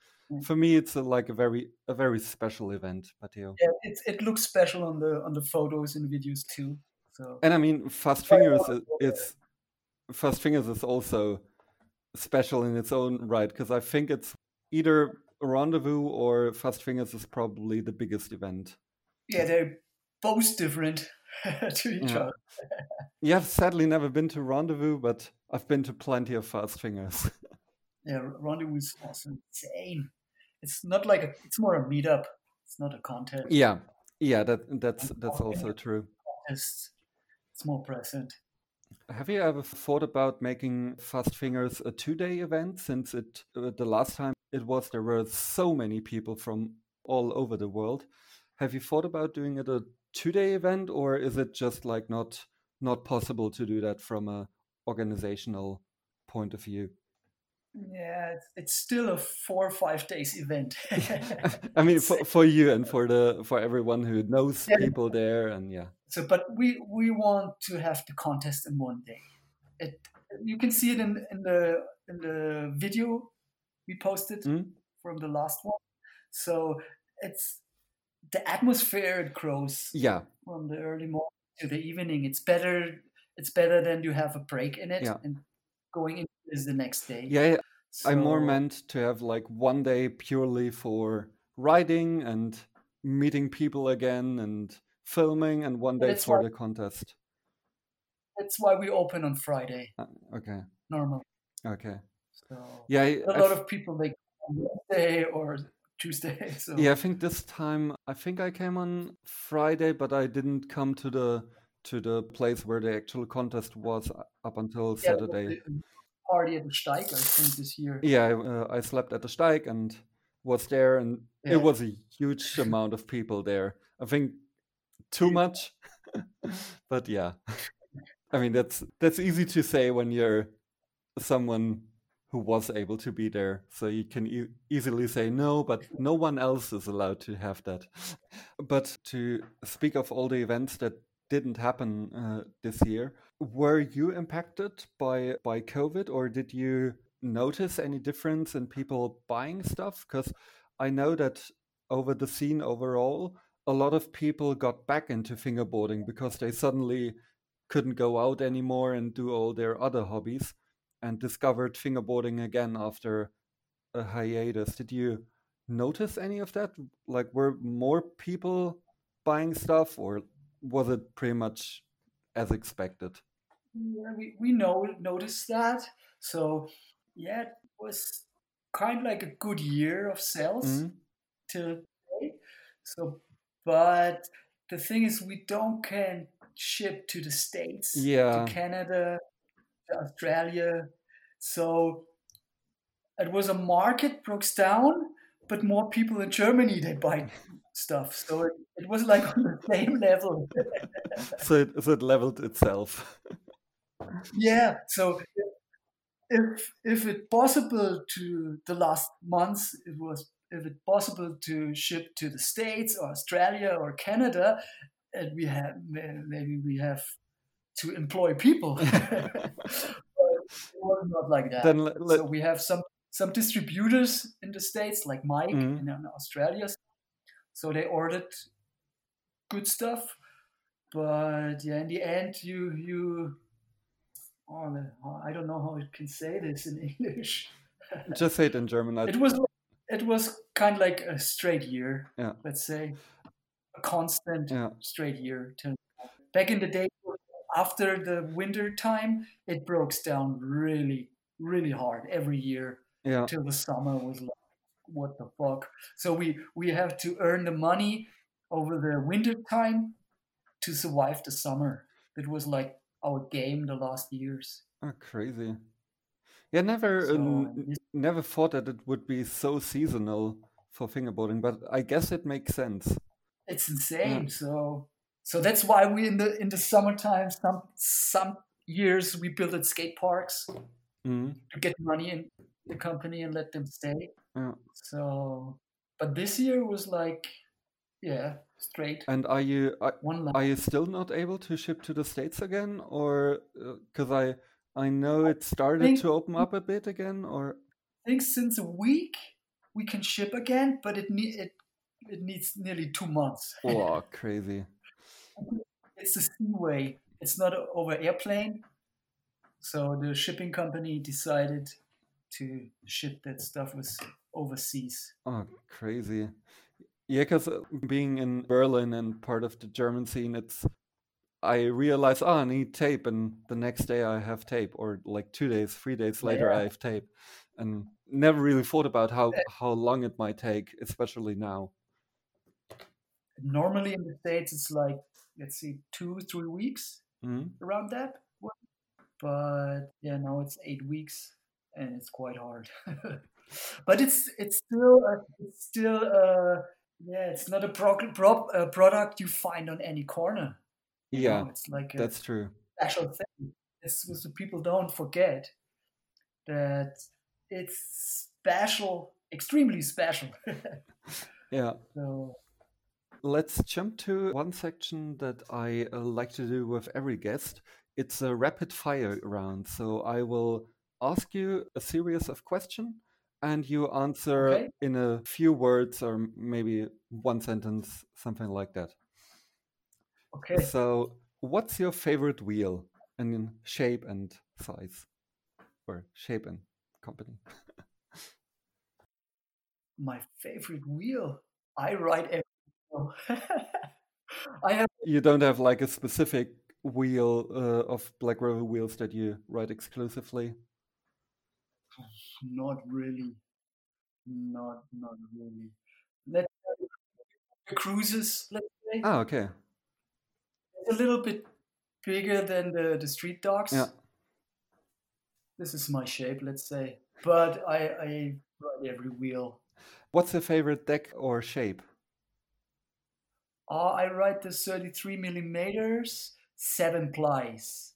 Speaker 1: For me it's a, like a very a very special event, Matteo.
Speaker 2: Yeah, it it looks special on the on the photos and videos too. So
Speaker 1: And I mean Fast Fingers is, is Fast Fingers is also special in its own right because I think it's either Rendezvous or Fast Fingers is probably the biggest event.
Speaker 2: Yeah, they're both different to each yeah. other.
Speaker 1: yeah, I've sadly never been to Rendezvous, but I've been to plenty of Fast Fingers.
Speaker 2: yeah, Rendezvous is also insane. It's not like a, it's more a meetup. It's not a contest.
Speaker 1: Yeah, yeah, that that's that's also true.
Speaker 2: It's, it's more present.
Speaker 1: Have you ever thought about making Fast Fingers a two-day event? Since it uh, the last time it was there were so many people from all over the world. Have you thought about doing it a two-day event, or is it just like not not possible to do that from a organizational point of view?
Speaker 2: Yeah, it's, it's still a four or five days event.
Speaker 1: I mean, for, for you and for the for everyone who knows yeah. people there, and yeah.
Speaker 2: So, but we we want to have the contest in one day. It you can see it in in the in the video we posted mm. from the last one. So it's the atmosphere it grows.
Speaker 1: Yeah.
Speaker 2: From the early morning to the evening, it's better. It's better than you have a break in it yeah. and going into is the next day.
Speaker 1: Yeah, so, I more meant to have like one day purely for riding and meeting people again and filming, and one day for why, the contest.
Speaker 2: That's why we open on Friday.
Speaker 1: Uh, okay.
Speaker 2: Normal.
Speaker 1: Okay.
Speaker 2: So
Speaker 1: yeah,
Speaker 2: a lot of people like Wednesday or Tuesday. So.
Speaker 1: Yeah, I think this time I think I came on Friday, but I didn't come to the to the place where the actual contest was up until yeah, Saturday.
Speaker 2: Party at the Steig, I think this year.
Speaker 1: Yeah, uh, I slept at the Steig and was there, and yeah. it was a huge amount of people there. I think too much, but yeah. I mean that's that's easy to say when you're someone who was able to be there. So you can e- easily say no, but no one else is allowed to have that. but to speak of all the events that didn't happen uh, this year, were you impacted by by COVID, or did you notice any difference in people buying stuff? Because I know that over the scene overall, a lot of people got back into fingerboarding because they suddenly couldn't go out anymore and do all their other hobbies and discovered fingerboarding again after a hiatus. Did you notice any of that? Like, were more people buying stuff, or was it pretty much as expected?
Speaker 2: Yeah, we, we know noticed that. So yeah, it was kind of like a good year of sales mm-hmm. till today. So, but the thing is, we don't can ship to the states,
Speaker 1: yeah,
Speaker 2: to Canada, Australia. So it was a market broke down, but more people in Germany they buy stuff. So it, it was like on the same level.
Speaker 1: so, it, so it leveled itself.
Speaker 2: yeah. So if if it possible to the last months, it was if it possible to ship to the states or Australia or Canada, and we have maybe we have to employ people. it was not like that. Then let, so we have some some distributors in the states, like Mike mm-hmm. in Australia. So they ordered good stuff, but yeah, in the end, you you. Oh, I don't know how I can say this in English.
Speaker 1: Just say it in German.
Speaker 2: It was it was kind of like a straight year.
Speaker 1: Yeah.
Speaker 2: Let's say a constant
Speaker 1: yeah.
Speaker 2: straight year. Back in the day, after the winter time, it broke down really, really hard every year
Speaker 1: Yeah.
Speaker 2: till the summer was like, what the fuck? So we we have to earn the money over the winter time to survive the summer. It was like our game the last years.
Speaker 1: Oh, crazy. Yeah, never,
Speaker 2: So this-
Speaker 1: never thought that it would be so seasonal for fingerboarding, but I guess it makes sense.
Speaker 2: it's insane. So so that's why we in the in the summertime some some years we build at skate parks
Speaker 1: Mhm.
Speaker 2: to get money in the company and let them stay.
Speaker 1: Yeah.
Speaker 2: So but this year was like yeah, straight.
Speaker 1: And are you are,
Speaker 2: One
Speaker 1: are you still not able to ship to the States again, or uh, because I I know it started
Speaker 2: think-
Speaker 1: to open up a bit again, or
Speaker 2: I think since a week we can ship again, but it need it it needs nearly two months.
Speaker 1: oh, crazy.
Speaker 2: it's a seaway. It's not over airplane. So the shipping company decided to ship that stuff was overseas.
Speaker 1: Oh, crazy. Yeah, because being in Berlin and part of the German scene, it's I realize, oh, I need tape, and the next day I have tape, or like two days, three days later I have tape, and never really thought about how how long it might take, especially now.
Speaker 2: Normally in the States it's like let's see, two, three weeks
Speaker 1: Mhm.
Speaker 2: around that. But yeah, now it's eight weeks and it's quite hard. but it's it's still a, it's still uh yeah, it's not a pro- pro- product you find on any corner. you
Speaker 1: Yeah,
Speaker 2: know, it's like a
Speaker 1: that's true.
Speaker 2: special thing. It's what the people don't forget that it's special, extremely special.
Speaker 1: Yeah.
Speaker 2: so
Speaker 1: Let's jump to one section that I uh, like to do with every guest. It's a rapid fire round. So I will ask you a series of questions and you answer
Speaker 2: Okay.
Speaker 1: in a few words or maybe one sentence, something like that.
Speaker 2: okay,
Speaker 1: So, what's your favorite wheel and in shape and size? Or shape and company?
Speaker 2: my favorite wheel. I ride every. I have
Speaker 1: You don't have like a specific wheel uh, of Black River wheels that you ride exclusively?
Speaker 2: Not really, not not really. Let's say the cruises. Let's say
Speaker 1: Ah, okay.
Speaker 2: it's a little bit bigger than the the street dogs.
Speaker 1: Yeah.
Speaker 2: This is my shape, let's say. But I I ride every wheel.
Speaker 1: What's your favorite deck or shape?
Speaker 2: Uh, I ride the 33 millimeters, seven plies.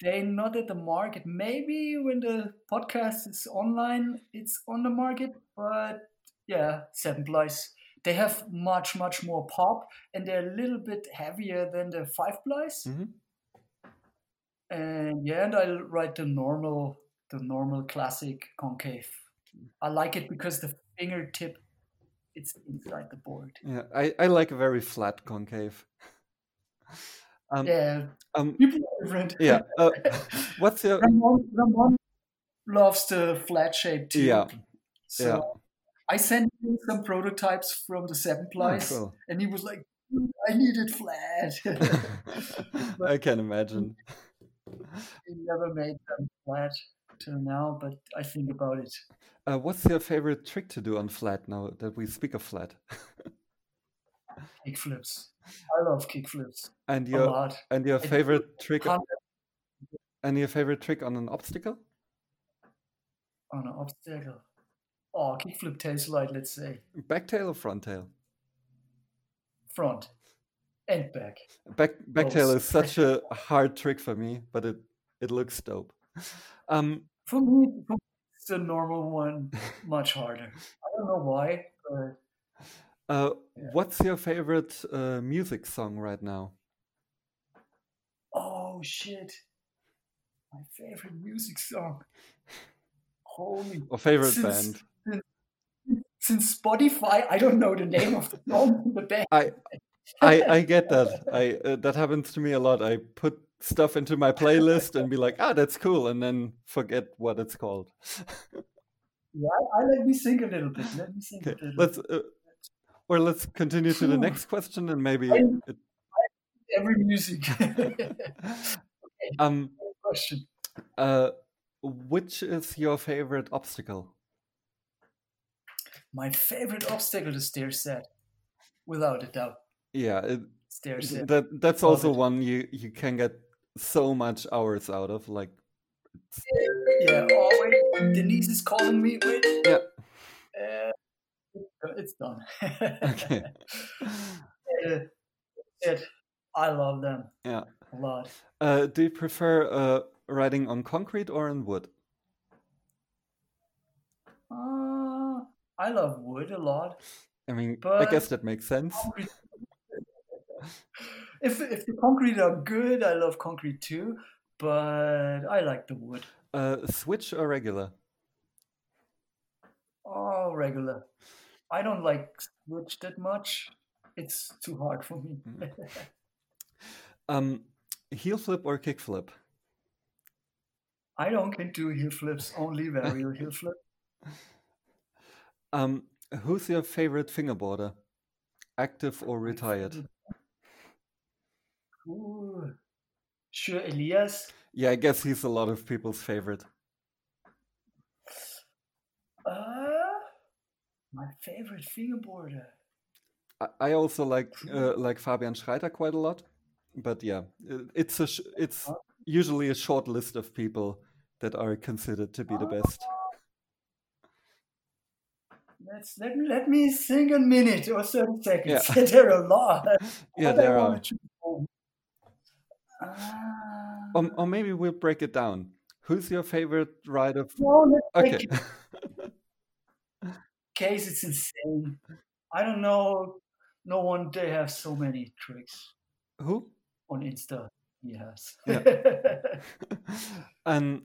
Speaker 2: They're not at the market. Maybe when the podcast is online, it's on the market. But yeah, seven plies. They have much, much more pop, and they're a little bit heavier than the five plies.
Speaker 1: Mhm.
Speaker 2: And yeah, and I write the normal, the normal classic concave. I like it because the fingertip, it's inside the board.
Speaker 1: Yeah, I, I like a very flat concave. Um,
Speaker 2: Yeah,
Speaker 1: um,
Speaker 2: people are different.
Speaker 1: yeah. Uh, what's your
Speaker 2: Ramon, Ramon loves the flat shape too.
Speaker 1: Yeah,
Speaker 2: So
Speaker 1: yeah.
Speaker 2: I sent him some prototypes from the seven
Speaker 1: Oh,
Speaker 2: plies,
Speaker 1: cool.
Speaker 2: and he was like, "Mm, "I need it flat."
Speaker 1: I can imagine.
Speaker 2: he never made them flat till now, but I think about it.
Speaker 1: Uh, what's your favorite trick to do on flat now that we speak of flat?
Speaker 2: Kick flips. I love kick flips
Speaker 1: And
Speaker 2: a
Speaker 1: your
Speaker 2: lot.
Speaker 1: and your
Speaker 2: I
Speaker 1: favorite trick and your favorite trick on an obstacle?
Speaker 2: on an obstacle. Oh, kick flip tail slide. Let's say
Speaker 1: Back tail or front tail?
Speaker 2: front and back.
Speaker 1: Back back tail is such a hard trick for me, but it it looks dope. Um,
Speaker 2: For me, it's the normal one much harder. I don't know why, but
Speaker 1: uh,
Speaker 2: Yeah.
Speaker 1: what's your favorite uh, music song right now?
Speaker 2: oh shit, my favorite music song. Holy,
Speaker 1: Or favorite
Speaker 2: Since-
Speaker 1: band?
Speaker 2: since Spotify, I don't know the name of the song the band.
Speaker 1: I I I get that. I uh, that happens to me a lot. I put stuff into my playlist and be like, ah, that's cool, and then forget what it's called.
Speaker 2: Yeah, I, I let me sing a little bit. Let me sing
Speaker 1: Okay,
Speaker 2: a little.
Speaker 1: let's uh, or let's continue to the next question and maybe
Speaker 2: I-
Speaker 1: it,
Speaker 2: every music.
Speaker 1: um,
Speaker 2: question.
Speaker 1: Uh, which is your favorite obstacle?
Speaker 2: My favorite obstacle, the stair set, without a doubt.
Speaker 1: Yeah, it,
Speaker 2: Stair set.
Speaker 1: that that's
Speaker 2: Love
Speaker 1: also
Speaker 2: it.
Speaker 1: one you you can get so much hours out of. Like,
Speaker 2: Yeah. Oh wait, Denise is calling me. Wait.
Speaker 1: yeah,
Speaker 2: Uh, it's done.
Speaker 1: okay,
Speaker 2: Uh, it. I love them
Speaker 1: yeah.
Speaker 2: a lot.
Speaker 1: Uh, do you prefer uh, riding on concrete or on wood?
Speaker 2: Uh, I love wood a lot.
Speaker 1: I mean, I guess that makes sense.
Speaker 2: Concrete- if if the concrete are good, I love concrete too. But I like the wood.
Speaker 1: Uh, switch or regular?
Speaker 2: Oh, regular. I don't like switch that much. It's too hard for me.
Speaker 1: Um, heel flip or kick flip?
Speaker 2: I don't can do heel flips, only varial heel flip.
Speaker 1: Um, who's your favorite fingerboarder? Active or retired?
Speaker 2: Ooh. Sure, Elias.
Speaker 1: Yeah, I guess he's a lot of people's favorite.
Speaker 2: Uh, my favorite fingerboarder.
Speaker 1: I, also like uh, like Fabian Schreiter quite a lot, but yeah, it's a sh- it's usually a short list of people that are considered to be the best.
Speaker 2: Let's let me let me think a minute or thirty seconds.
Speaker 1: Yeah.
Speaker 2: there are a lot.
Speaker 1: Yeah,
Speaker 2: What
Speaker 1: there are.
Speaker 2: choose. Ah.
Speaker 1: Or, or maybe we'll break it down. Who's your favorite rider?
Speaker 2: no,
Speaker 1: Okay.
Speaker 2: case it's insane. I don't know. No one they have so many tricks
Speaker 1: Who?
Speaker 2: on Insta. Yes.
Speaker 1: and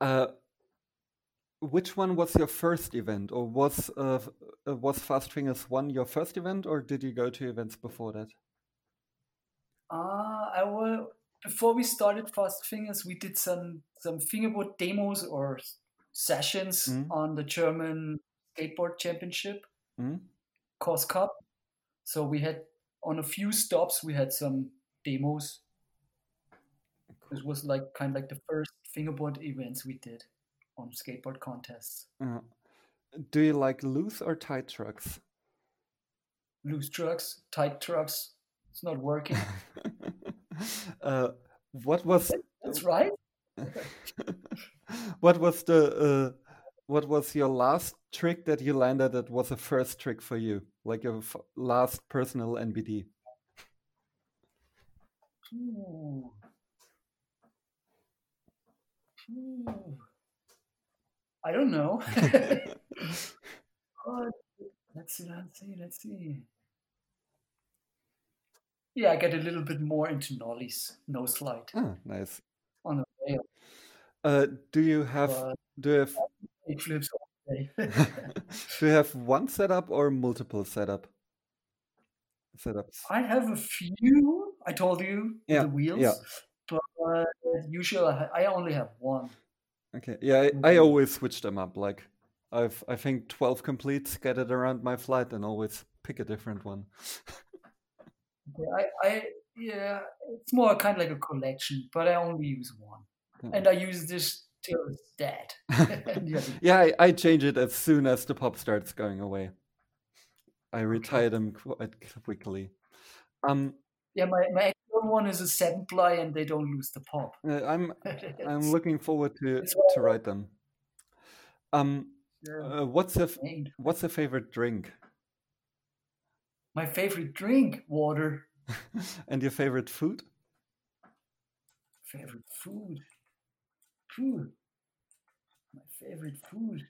Speaker 1: uh, which one was your first event, or was uh, uh, was Fast Fingers One your first event, or did you go to events before that?
Speaker 2: uh, I will. Before we started Fast Fingers, we did some some fingerboard demos or sessions
Speaker 1: Mhm.
Speaker 2: on the German skateboard championship,
Speaker 1: Mhm.
Speaker 2: Cos Cup. So we had on a few stops we had some demos. This was like kind of like the first fingerboard events we did on skateboard contests.
Speaker 1: Uh, do you like loose or tight trucks?
Speaker 2: Loose trucks, tight trucks. It's not working.
Speaker 1: uh, what was
Speaker 2: That's right.
Speaker 1: what was the uh, what was your last trick that you landed that was a first trick for you, like your f- last personal NBD?
Speaker 2: Ooh. Ooh. I don't know. Oh, let's see, let's see, let's see. Yeah, I get a little bit more into nollies, no slide
Speaker 1: Ah, nice.
Speaker 2: on the rail,
Speaker 1: Uh, do you have
Speaker 2: but
Speaker 1: do you have
Speaker 2: flips all day.
Speaker 1: do you have one setup or multiple setup setups?
Speaker 2: I have a few. I told you
Speaker 1: Yeah,
Speaker 2: the wheels,
Speaker 1: yeah.
Speaker 2: but uh, usually I only have one.
Speaker 1: Okay, yeah, I, I always switch them up. Like I've I think twelve complete scattered around my flight, and always pick a different one.
Speaker 2: Yeah, I, I yeah, it's more kind of like a collection, but I only use one, and I use this till it's dead. Yeah.
Speaker 1: I, I change it as soon as the pop starts going away. I retire them quite quickly. Um,
Speaker 2: Yeah, my, my one is a seven ply, and they don't lose the pop.
Speaker 1: uh, I'm I'm looking forward to to write them. Um, uh, what's
Speaker 2: named.
Speaker 1: what's your favorite drink
Speaker 2: My favorite drink, water.
Speaker 1: and your favorite food?
Speaker 2: Favorite food, food. My favorite food,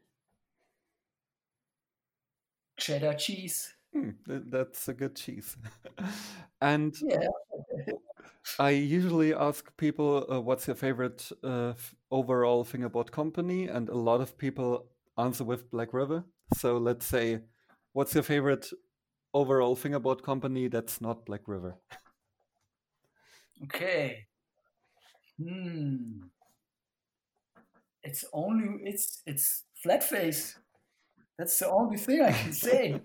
Speaker 2: cheddar cheese.
Speaker 1: Hmm, that's a good cheese. and
Speaker 2: Yeah,
Speaker 1: I usually ask people, uh, "What's your favorite uh, overall fingerboard company?" And a lot of people answer with Black River. So let's say, "What's your favorite overall fingerboard company that's not Black River?"
Speaker 2: Okay. Hmm. It's only it's it's Flatface. That's the only thing I can say.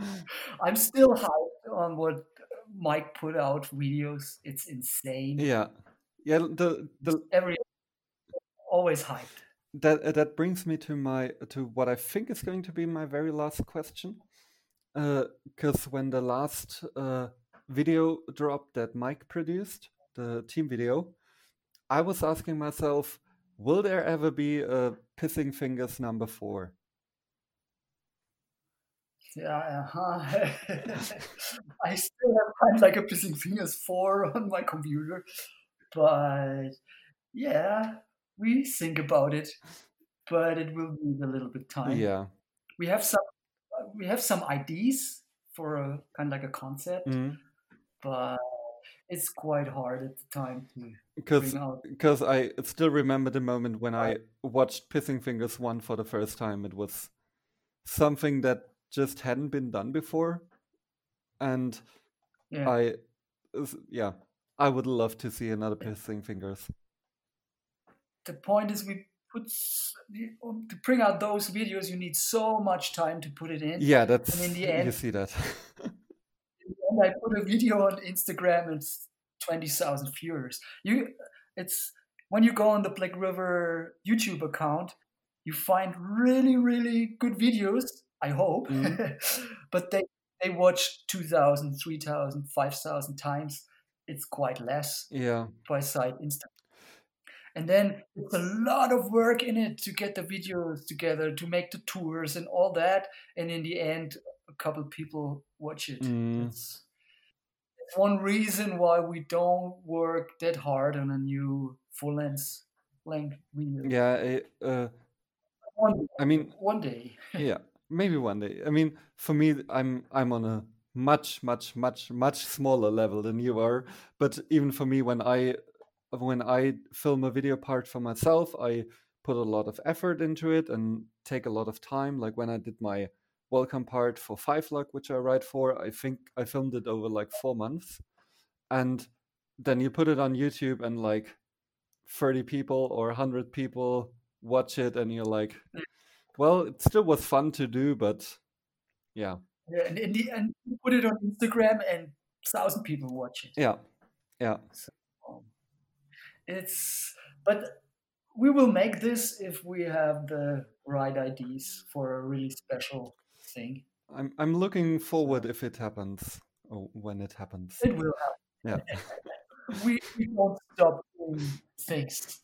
Speaker 2: I'm still hyped on what Mike put out videos, it's insane.
Speaker 1: Yeah, yeah. The the
Speaker 2: Every always hyped.
Speaker 1: that uh, that brings me to my to what I think is going to be my very last question. Because when the last uh, video dropped that Mike produced, the team video, I was asking myself, will there ever be a Pissing Fingers number four?
Speaker 2: Yeah, uh-huh. I still have like a Pissing Fingers 4 on my computer, but yeah, we think about it, but it will need a little bit time.
Speaker 1: Yeah.
Speaker 2: We have some we have some ideas for a kind of like a concept,
Speaker 1: Mhm.
Speaker 2: but it's quite hard at the time to
Speaker 1: Because
Speaker 2: bring out.
Speaker 1: because I still remember the moment when I watched Pissing Fingers 1 for the first time. It was something that just hadn't been done before. And
Speaker 2: Yeah.
Speaker 1: I, yeah, I would love to see another Pissing Fingers.
Speaker 2: the point is we put um, to bring out those videos you need so much time to put it in
Speaker 1: Yeah, that's,
Speaker 2: in the end, you
Speaker 1: see that.
Speaker 2: i put a video on instagram and it's 20000 viewers you it's when you go on the black river youtube account you find really really good videos i hope
Speaker 1: Mhm.
Speaker 2: but they they watch 2000 3000 5000 times it's quite less
Speaker 1: yeah,
Speaker 2: by side Instagram. And then it's a lot of work in it to get the videos together, to make the tours and all that. And in the end, a couple people watch it.
Speaker 1: Mm.
Speaker 2: That's one reason why we don't work that hard on a new full length length video.
Speaker 1: yeah. I, uh,
Speaker 2: One,
Speaker 1: I mean,
Speaker 2: one day.
Speaker 1: yeah, maybe one day. I mean, for me, I'm I'm on a much, much, much, much smaller level than you are. But even for me, when I when I film a video part for myself, I put a lot of effort into it and take a lot of time. Like when I did my welcome part for Five Luck, which I write for, I think I filmed it over like four months, and then you put it on YouTube and like thirty people or hundred people watch it, and you're like, well, it still was fun to do, but yeah,
Speaker 2: Yeah, and in the end, you put it on Instagram and thousand people watch it.
Speaker 1: yeah, yeah,
Speaker 2: Um, it's but we will make this if we have the right ideas for a really special thing.
Speaker 1: I'm I'm looking forward if it happens or when it happens.
Speaker 2: It will happen.
Speaker 1: Yeah,
Speaker 2: We, we won't stop doing things.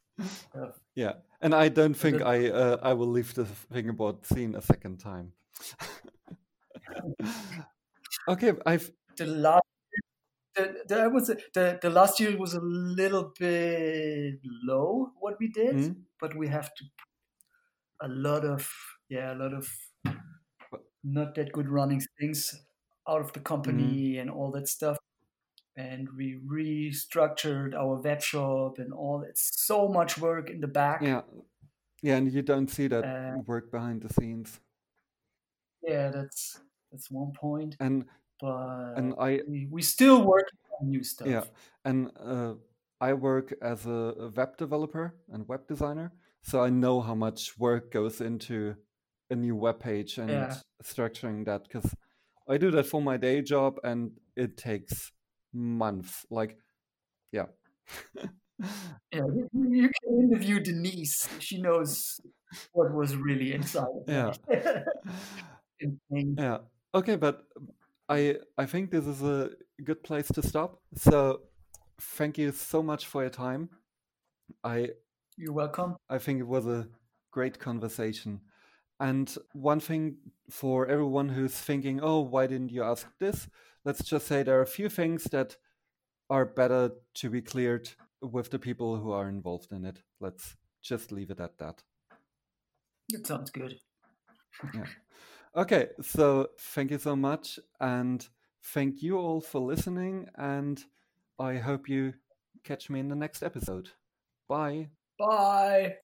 Speaker 2: Uh,
Speaker 1: yeah, and I don't think
Speaker 2: the-
Speaker 1: I uh, I will leave the fingerboard scene a second time. okay, I've
Speaker 2: the last the, the, I was the, the last year was a little bit low what we did,
Speaker 1: Mhm.
Speaker 2: but we have to put a lot of yeah a lot of not that good running things out of the company and all that stuff. And we restructured our web shop and all. It's so much work in the back.
Speaker 1: yeah, yeah, and you don't see that
Speaker 2: Uh,
Speaker 1: work behind the scenes.
Speaker 2: Yeah, that's that's one point.
Speaker 1: And
Speaker 2: But
Speaker 1: and I
Speaker 2: we, we still work on new stuff.
Speaker 1: Yeah, and uh, I work as a web developer and web designer, so I know how much work goes into a new web page and
Speaker 2: Yeah.
Speaker 1: structuring that because I do that for my day job, and it takes months. Like, yeah,
Speaker 2: Yeah, you, can interview Denise. She knows what was really inside.
Speaker 1: Yeah. yeah. Okay, but I I think this is a good place to stop. So, thank you so much for your time. I
Speaker 2: You're welcome.
Speaker 1: I think it was a great conversation. And one thing for everyone who's thinking, oh, why didn't you ask this? Let's just say there are a few things that are better to be cleared with the people who are involved in it. Let's just leave it at that.
Speaker 2: That sounds good. yeah.
Speaker 1: Okay, so thank you so much. And thank you all for listening. And I hope you catch me in the next episode. Bye.
Speaker 2: Bye.